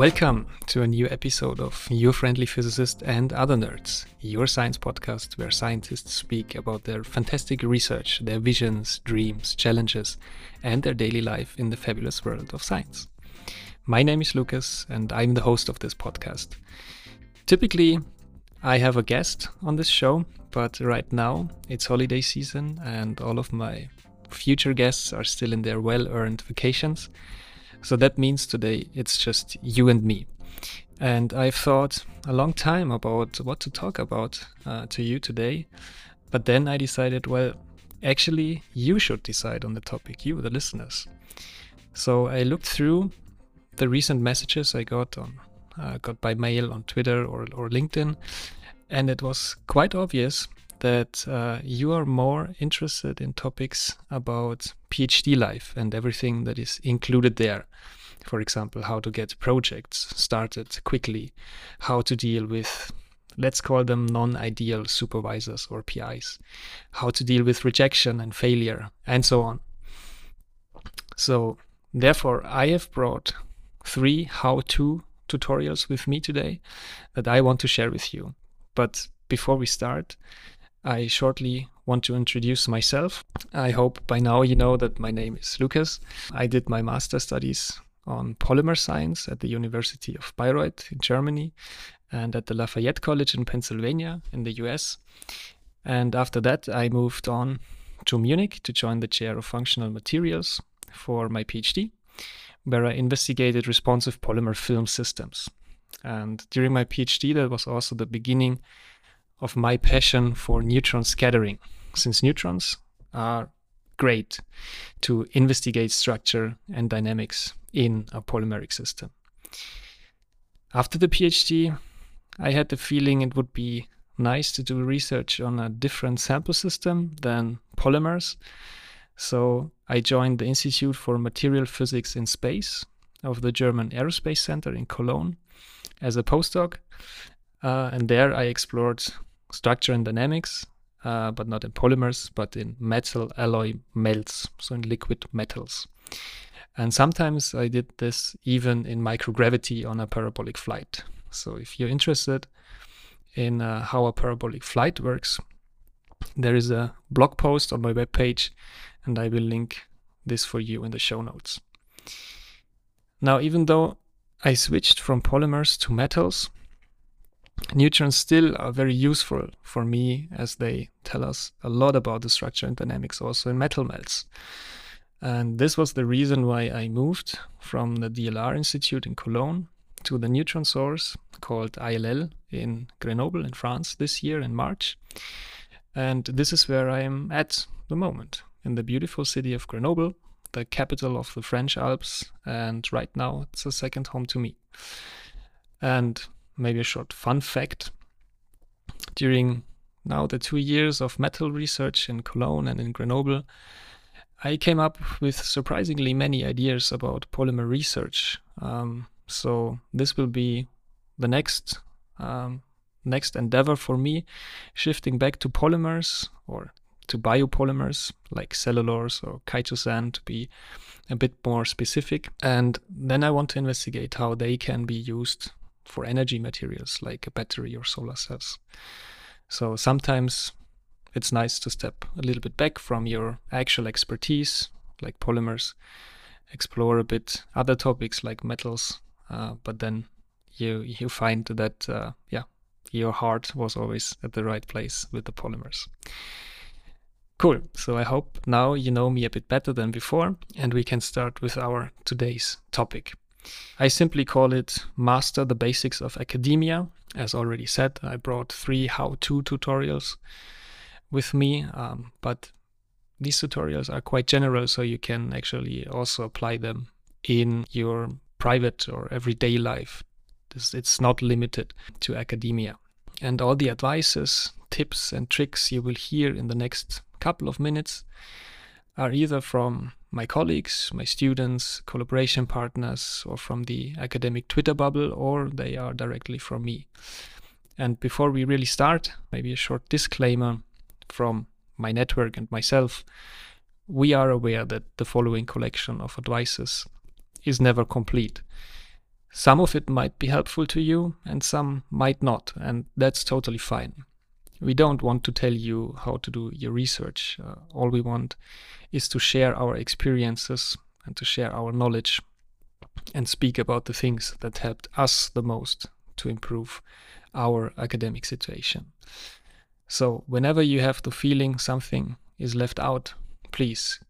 Welcome to a new episode of Your Friendly Physicist and Other Nerds, your science podcast where scientists speak about their fantastic research, their visions, dreams, challenges, and their daily life in the fabulous world of science. My name is Lucas, and I'm the host of this podcast. Typically, I have a guest on this show, but right now it's holiday season, and all of my future guests are still in their well earned vacations. So that means today it's just you and me. And I've thought a long time about what to talk about uh, to you today. But then I decided, well, actually, you should decide on the topic, you, the listeners. So I looked through the recent messages I got on uh, got by mail on Twitter or, or LinkedIn, and it was quite obvious that uh, you are more interested in topics about PhD life and everything that is included there. For example, how to get projects started quickly, how to deal with, let's call them non ideal supervisors or PIs, how to deal with rejection and failure, and so on. So, therefore, I have brought three how to tutorials with me today that I want to share with you. But before we start, I shortly want to introduce myself. I hope by now you know that my name is Lucas. I did my master studies on polymer science at the University of Bayreuth in Germany and at the Lafayette College in Pennsylvania in the US. And after that, I moved on to Munich to join the chair of functional materials for my PhD, where I investigated responsive polymer film systems. And during my PhD, that was also the beginning of my passion for neutron scattering, since neutrons are great to investigate structure and dynamics in a polymeric system. After the PhD, I had the feeling it would be nice to do research on a different sample system than polymers. So I joined the Institute for Material Physics in Space of the German Aerospace Center in Cologne as a postdoc. Uh, and there I explored structure and dynamics, uh, but not in polymers, but in metal alloy melts, so in liquid metals. And sometimes I did this even in microgravity on a parabolic flight. So if you're interested in uh, how a parabolic flight works, there is a blog post on my webpage, and I will link this for you in the show notes. Now, even though I switched from polymers to metals, neutrons still are very useful for me as they tell us a lot about the structure and dynamics also in metal melts. And this was the reason why I moved from the DLR Institute in Cologne to the neutron source called ILL in Grenoble in France this year in March. And this is where I am at the moment in the beautiful city of Grenoble, the capital of the French Alps. And right now it's a second home to me. And maybe a short fun fact. During now the two years of metal research in Cologne and in Grenoble, I came up with surprisingly many ideas about polymer research. Um, so this will be the next um, next endeavor for me, shifting back to polymers or to biopolymers like cellulose or chitosan to be a bit more specific. And then I want to investigate how they can be used for energy materials like a battery or solar cells. So sometimes it's nice to step a little bit back from your actual expertise, like polymers, explore a bit other topics like metals, uh, but then you you find that uh, yeah your heart was always at the right place with the polymers. Cool. So I hope now you know me a bit better than before, and we can start with our today's topic. I simply call it Master the Basics of Academia. As already said, I brought three how to tutorials with me, um, but these tutorials are quite general, so you can actually also apply them in your private or everyday life. It's not limited to academia. And all the advices, tips, and tricks you will hear in the next couple of minutes are either from my colleagues, my students, collaboration partners, or from the academic Twitter bubble, or they are directly from me. And before we really start, maybe a short disclaimer from my network and myself. We are aware that the following collection of advices is never complete. Some of it might be helpful to you and some might not, and that's totally fine. We don't want to tell you how to do your research. Uh, all we want is to share our experiences and to share our knowledge and speak about the things that helped us the most to improve our academic situation. So, whenever you have the feeling something is left out, please,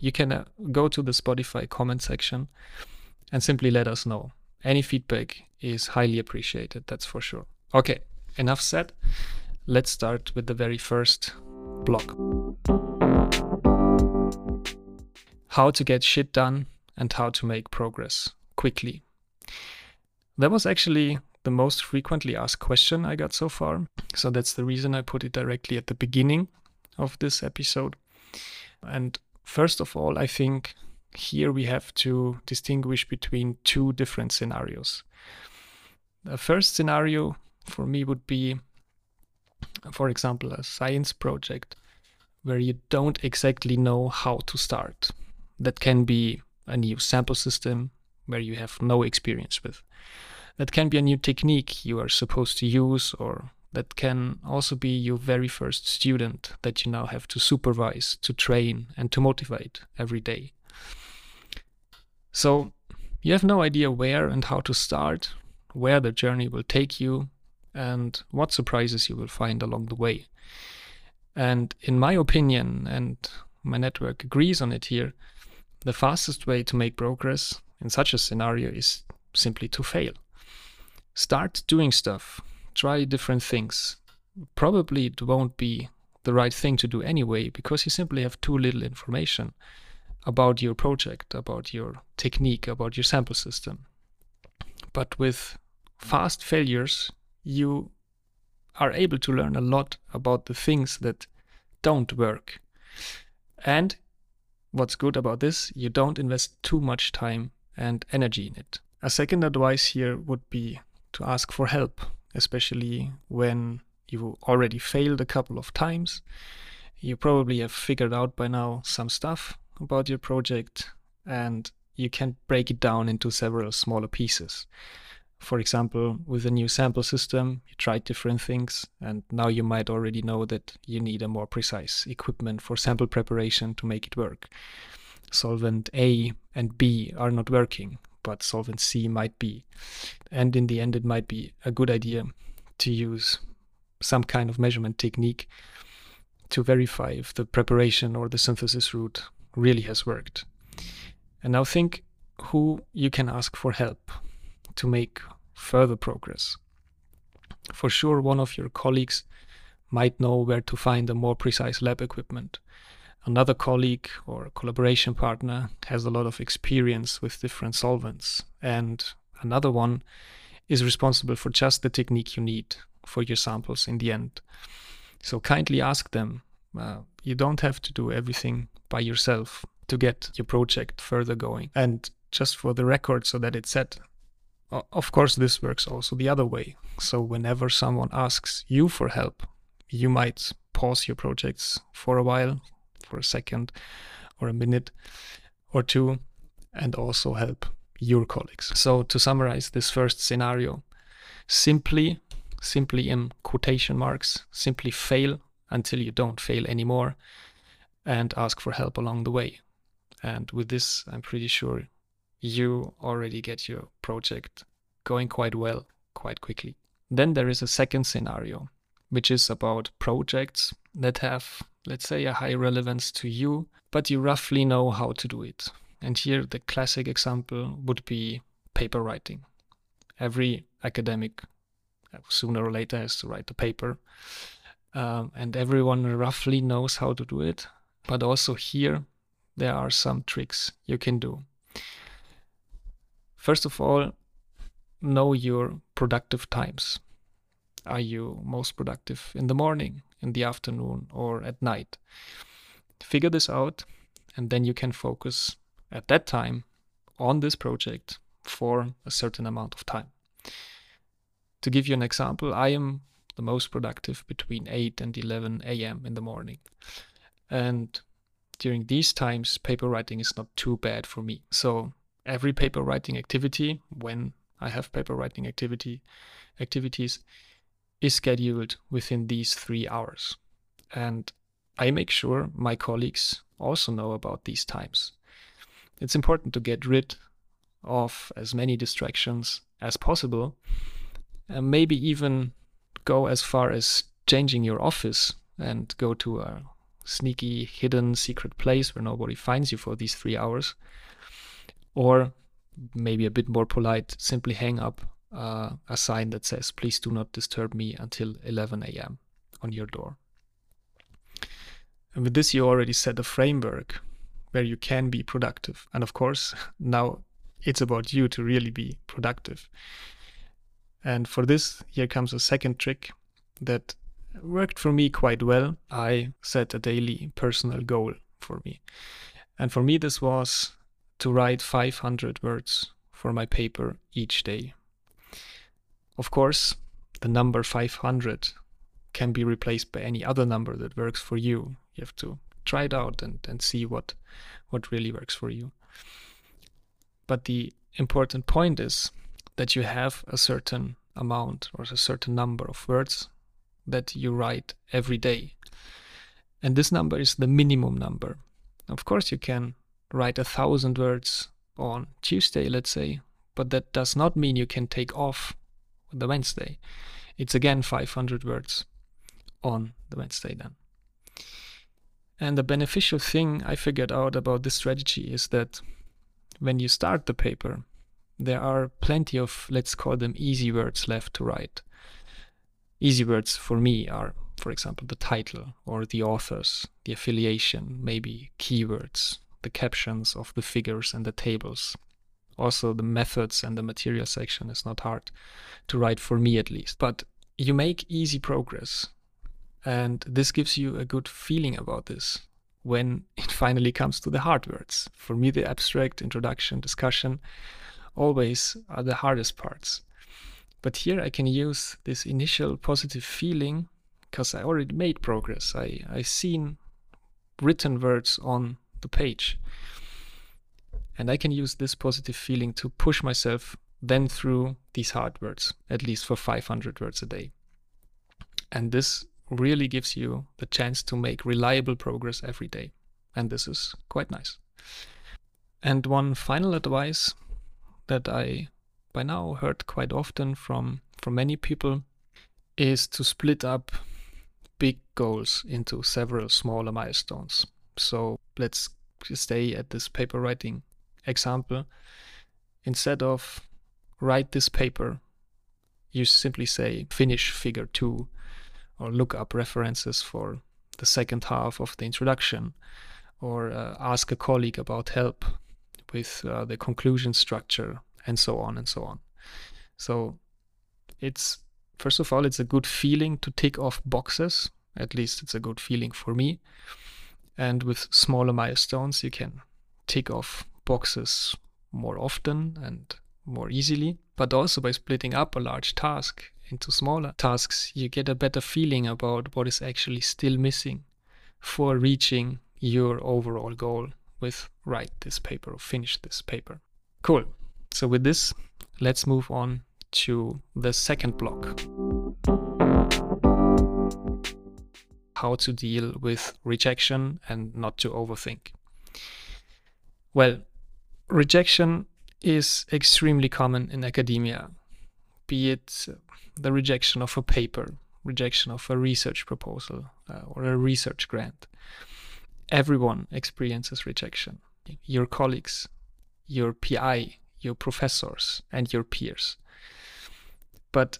you can uh, go to the Spotify comment section and simply let us know. Any feedback is highly appreciated, that's for sure. Okay, enough said. Let's start with the very first block. How to get shit done and how to make progress quickly. That was actually the most frequently asked question I got so far. So that's the reason I put it directly at the beginning of this episode. And first of all, I think here we have to distinguish between two different scenarios. The first scenario for me would be, for example, a science project where you don't exactly know how to start. That can be a new sample system where you have no experience with. That can be a new technique you are supposed to use, or that can also be your very first student that you now have to supervise, to train, and to motivate every day. So you have no idea where and how to start, where the journey will take you, and what surprises you will find along the way. And in my opinion, and my network agrees on it here, the fastest way to make progress in such a scenario is simply to fail. Start doing stuff, try different things. Probably it won't be the right thing to do anyway because you simply have too little information about your project, about your technique, about your sample system. But with fast failures, you are able to learn a lot about the things that don't work. And what's good about this, you don't invest too much time and energy in it. A second advice here would be to ask for help, especially when you already failed a couple of times. You probably have figured out by now some stuff about your project and you can break it down into several smaller pieces. For example, with a new sample system, you tried different things, and now you might already know that you need a more precise equipment for sample preparation to make it work. Solvent A and B are not working, but solvent C might be. And in the end, it might be a good idea to use some kind of measurement technique to verify if the preparation or the synthesis route really has worked. And now think who you can ask for help to make further progress. For sure, one of your colleagues might know where to find a more precise lab equipment. Another colleague or collaboration partner has a lot of experience with different solvents, and another one is responsible for just the technique you need for your samples in the end. So kindly ask them. Uh, you don't have to do everything by yourself to get your project further going. And just for the record, so that it's set, Uh, of course, this works also the other way. So whenever someone asks you for help, you might pause your projects for a while, for a second or a minute or two, and also help your colleagues. So to summarize this first scenario, simply, simply in quotation marks, simply fail until you don't fail anymore and ask for help along the way. And with this, I'm pretty sure you already get your project going quite well, quite quickly. Then there is a second scenario, which is about projects that have, let's say, a high relevance to you, but you roughly know how to do it. And here the classic example would be paper writing. Every academic sooner or later has to write a paper, um, and everyone roughly knows how to do it. But also here, there are some tricks you can do. First of all, know your productive times. Are you most productive in the morning, in the afternoon, or at night? Figure this out, and then you can focus at that time on this project for a certain amount of time. To give you an example, I am the most productive between 8 and 11 a.m. in the morning. And during these times, paper writing is not too bad for me. So every paper writing activity, when I have paper writing activity activities is scheduled within these three hours. And I make sure my colleagues also know about these times. It's important to get rid of as many distractions as possible, and maybe even go as far as changing your office and go to a sneaky, hidden, secret place where nobody finds you for these three hours. Or maybe a bit more polite, simply hang up uh, a sign that says, please do not disturb me until 11 a.m. on your door. And with this, you already set a framework where you can be productive. And of course, now it's about you to really be productive. And for this, here comes a second trick that worked for me quite well. I set a daily personal goal for me. And for me, this was to write 500 words for my paper each day. Of course, the number 500 can be replaced by any other number that works for you. You have to try it out and, and see what, what really works for you. But the important point is that you have a certain amount or a certain number of words that you write every day. And this number is the minimum number. Of course, you can write a thousand words on Tuesday, let's say, but that does not mean you can take off the Wednesday. It's again 500 words on the Wednesday then. And the beneficial thing I figured out about this strategy is that when you start the paper, there are plenty of, let's call them easy words left to write. Easy words for me are, for example, the title or the authors, the affiliation, maybe keywords, the captions of the figures and the tables. Also, the methods and the material section is not hard to write for me at least. But you make easy progress. And this gives you a good feeling about this when it finally comes to the hard words. For me, the abstract, introduction, discussion always are the hardest parts. But here I can use this initial positive feeling because I already made progress. I, I seen written words on the page. And I can use this positive feeling to push myself then through these hard words, at least for 500 words a day. And this really gives you the chance to make reliable progress every day. And this is quite nice. And one final advice that I by now heard quite often from, from many people is to split up big goals into several smaller milestones. So let's stay at this paper writing example. Instead of write this paper, you simply say finish figure two or look up references for the second half of the introduction or uh, ask a colleague about help with uh, the conclusion structure and so on and so on. So it's first of all, it's a good feeling to tick off boxes. At least it's a good feeling for me. And with smaller milestones, you can tick off boxes more often and more easily. But also by splitting up a large task into smaller tasks, you get a better feeling about what is actually still missing for reaching your overall goal with write this paper or finish this paper. Cool. So with this, let's move on to the second block. How to deal with rejection and not to overthink. Well, rejection is extremely common in academia, be it the rejection of a paper, rejection of a research proposal, uh, or a research grant. Everyone experiences rejection. Your colleagues, your PI, your professors and your peers. But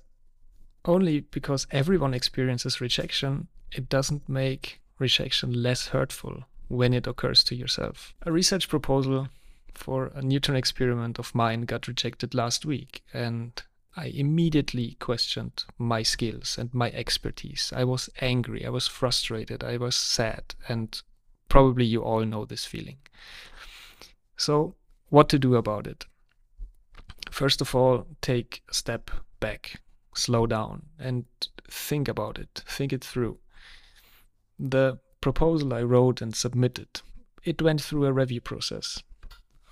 only because everyone experiences rejection, it doesn't make rejection less hurtful when it occurs to yourself. A research proposal for a neutron experiment of mine got rejected last week, and I immediately questioned my skills and my expertise. I was angry, I was frustrated, I was sad, and probably you all know this feeling. So, what to do about it? First of all, take a step back, slow down, and think about it, think it through. The proposal I wrote and submitted, it went through a review process.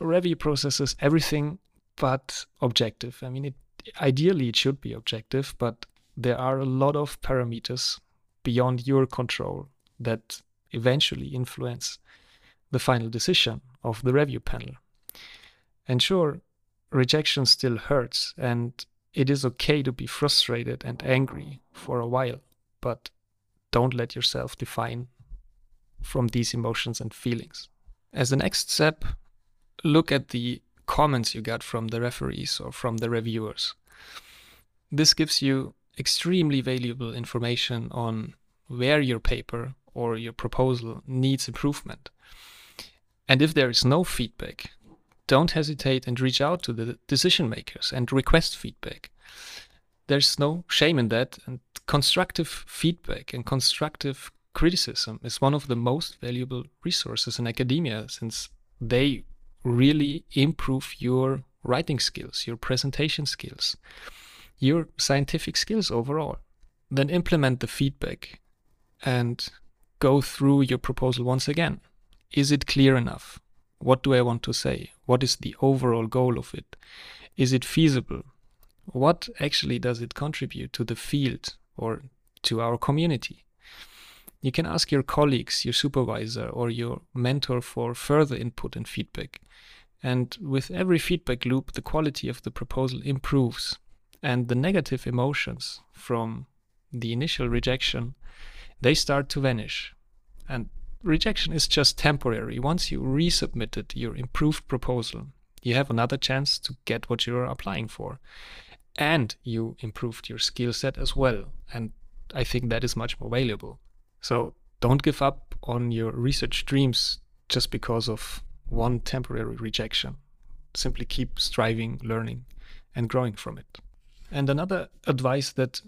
A review process is everything but objective. I mean, it, ideally it should be objective, but there are a lot of parameters beyond your control that eventually influence the final decision of the review panel. And sure, rejection still hurts, and it is okay to be frustrated and angry for a while, but don't let yourself define from these emotions and feelings. As a next step, look at the comments you got from the referees or from the reviewers. This gives you extremely valuable information on where your paper or your proposal needs improvement. And if there is no feedback, don't hesitate and reach out to the decision makers and request feedback. There's no shame in that, and constructive feedback and constructive criticism is one of the most valuable resources in academia since they really improve your writing skills, your presentation skills, your scientific skills overall. Then implement the feedback and go through your proposal once again. Is it clear enough? What do I want to say? What is the overall goal of it? Is it feasible? What actually does it contribute to the field or to our community? You can ask your colleagues, your supervisor, or your mentor for further input and feedback. And with every feedback loop, the quality of the proposal improves. And the negative emotions from the initial rejection, they start to vanish. And rejection is just temporary. Once you resubmitted your improved proposal, you have another chance to get what you're applying for. And you improved your skill set as well. And I think that is much more valuable. So don't give up on your research dreams just because of one temporary rejection. Simply keep striving, learning, and growing from it. And another advice that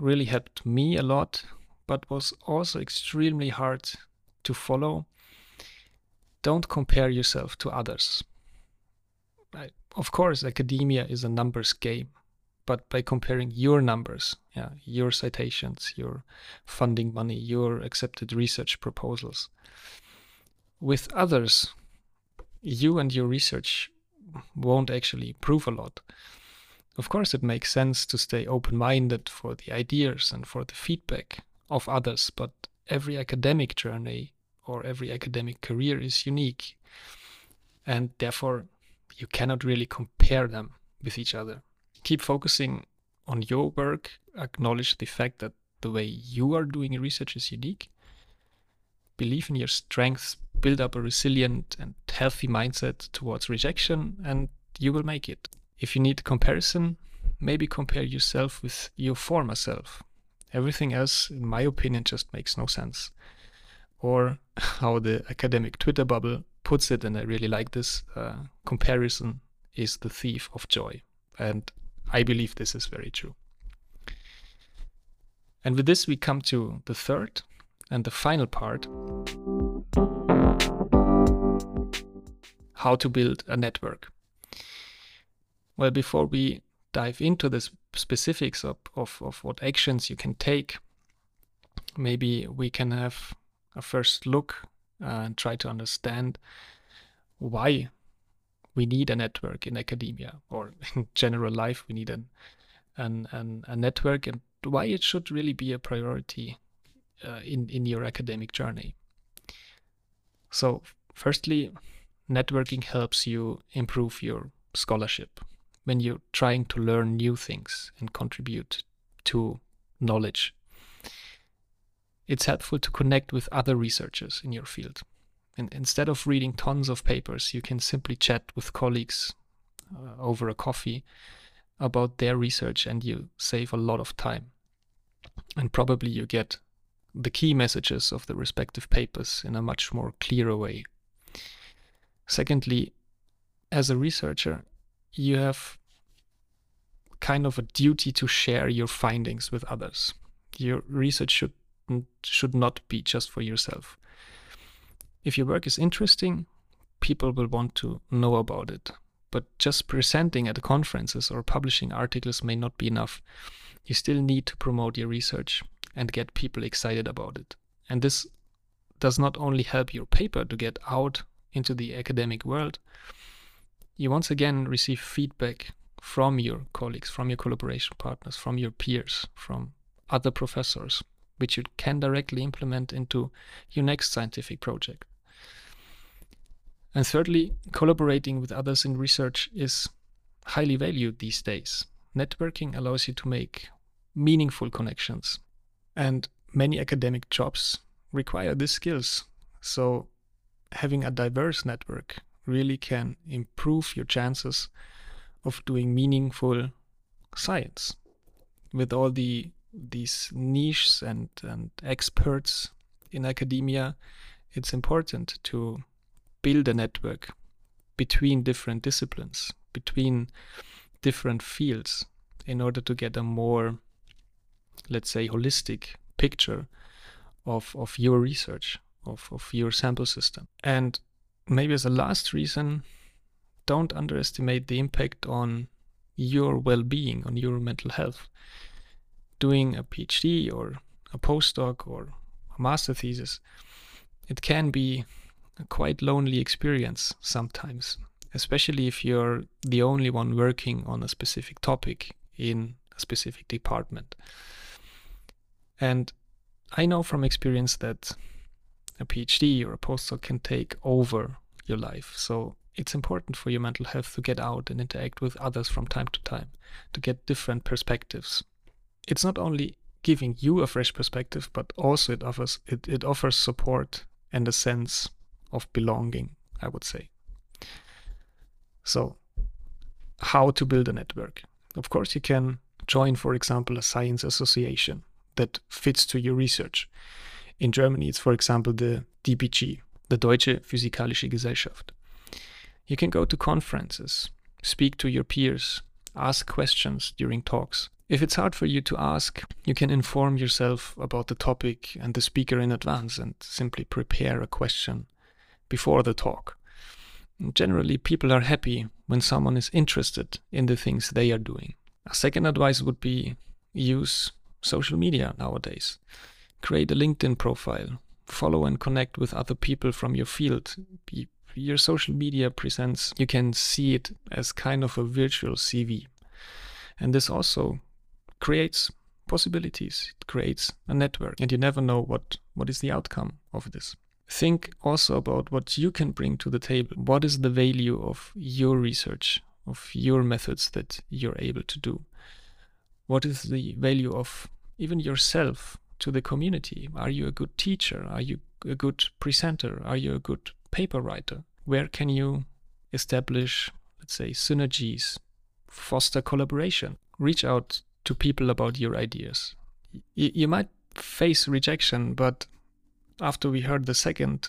really helped me a lot, but was also extremely hard to follow don't compare yourself to others. Of course, academia is a numbers game but by comparing your numbers, yeah, your citations, your funding money, your accepted research proposals with others, you and your research won't actually prove a lot. Of course, it makes sense to stay open minded for the ideas and for the feedback of others, but every academic journey or every academic career is unique, and therefore you cannot really compare them with each other keep focusing on your work, acknowledge the fact that the way you are doing research is unique, believe in your strengths, build up a resilient and healthy mindset towards rejection, and you will make it. If you need comparison, maybe compare yourself with your former self. Everything else, in my opinion, just makes no sense. Or how the academic Twitter bubble puts it, and I really like this uh, comparison is the thief of joy. And I believe this is very true. And with this, we come to the third and the final part how to build a network. Well, before we dive into the specifics of, of, of what actions you can take, maybe we can have a first look uh, and try to understand why we need a network in academia or in general life. We need an, an, an a network and why it should really be a priority uh, in, in your academic journey. So, firstly, networking helps you improve your scholarship when you're trying to learn new things and contribute to knowledge. It's helpful to connect with other researchers in your field. And instead of reading tons of papers, you can simply chat with colleagues uh, over a coffee about their research and you save a lot of time. And probably you get the key messages of the respective papers in a much more clearer way. Secondly, as a researcher, you have kind of a duty to share your findings with others. Your research should should not be just for yourself. If your work is interesting, people will want to know about it. But just presenting at conferences or publishing articles may not be enough. You still need to promote your research and get people excited about it. And this does not only help your paper to get out into the academic world, you once again receive feedback from your colleagues, from your collaboration partners, from your peers, from other professors, which you can directly implement into your next scientific project. And thirdly, collaborating with others in research is highly valued these days. Networking allows you to make meaningful connections. And many academic jobs require these skills. So having a diverse network really can improve your chances of doing meaningful science with all the these niches and, and experts in academia it's important to build a network between different disciplines between different fields in order to get a more let's say holistic picture of of your research of, of your sample system and maybe as a last reason don't underestimate the impact on your well-being, on your mental health. Doing a PhD or a postdoc or a master thesis, it can be a quite lonely experience sometimes, especially if you're the only one working on a specific topic in a specific department. And I know from experience that a PhD or a postdoc can take over your life. So it's important for your mental health to get out and interact with others from time to time, to get different perspectives. It's not only giving you a fresh perspective, but also it offers it, it offers support and a sense of belonging, I would say. So, how to build a network? Of course, you can join, for example, a science association that fits to your research. In Germany, it's, for example, the DPG, the Deutsche Physikalische Gesellschaft. You can go to conferences, speak to your peers, ask questions during talks. If it's hard for you to ask, you can inform yourself about the topic and the speaker in advance and simply prepare a question before the talk. Generally, people are happy when someone is interested in the things they are doing. A second advice would be use social media nowadays. Create a LinkedIn profile, follow and connect with other people from your field. Your social media presence, you can see it as kind of a virtual CV. And this also creates possibilities. It creates a network, and you never know what, what is the outcome of this. Think also about what you can bring to the table. What is the value of your research, of your methods that you're able to do? What is the value of even yourself to the community? Are you a good teacher? Are you a good presenter? Are you a good paper writer? Where can you establish, let's say, synergies, foster collaboration, reach out to people about your ideas? Y- you might face rejection, but after we heard the second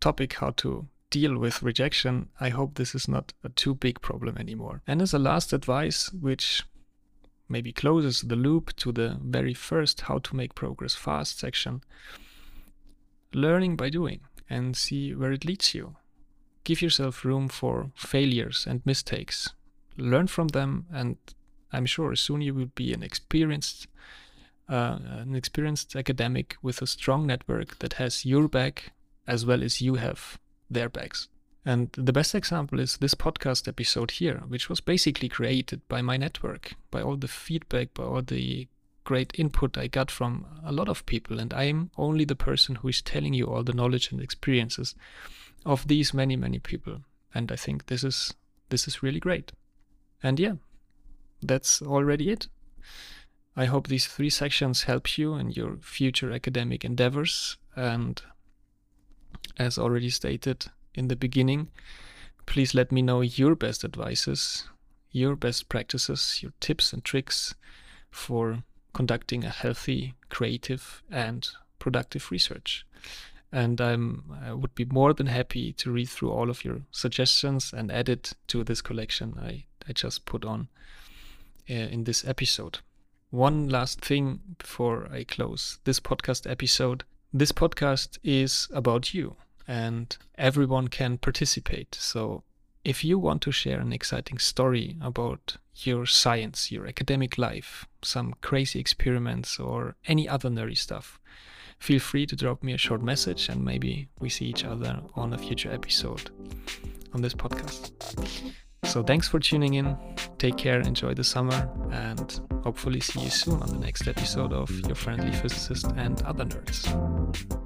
topic, how to deal with rejection, I hope this is not a too big problem anymore. And as a last advice, which maybe closes the loop to the very first how to make progress fast section, learning by doing and see where it leads you. Give yourself room for failures and mistakes. Learn from them, and I'm sure soon you will be an experienced, uh, an experienced academic with a strong network that has your back as well as you have their backs. And the best example is this podcast episode here, which was basically created by my network, by all the feedback, by all the great input I got from a lot of people, and I'm only the person who is telling you all the knowledge and experiences of these many, many people. And I think this is this is really great. And yeah, that's already it. I hope these three sections help you in your future academic endeavors. And as already stated in the beginning, please let me know your best advices, your best practices, your tips and tricks for conducting a healthy, creative, and productive research. And I'm, I would be more than happy to read through all of your suggestions and add it to this collection I, I just put on uh, in this episode. One last thing before I close this podcast episode. This podcast is about you, and everyone can participate. So if you want to share an exciting story about your science, your academic life, some crazy experiments, or any other nerdy stuff, feel free to drop me a short message and maybe we see each other on a future episode on this podcast. So thanks for tuning in. Take care, enjoy the summer, and hopefully see you soon on the next episode of Your Friendly Physicist and Other Nerds.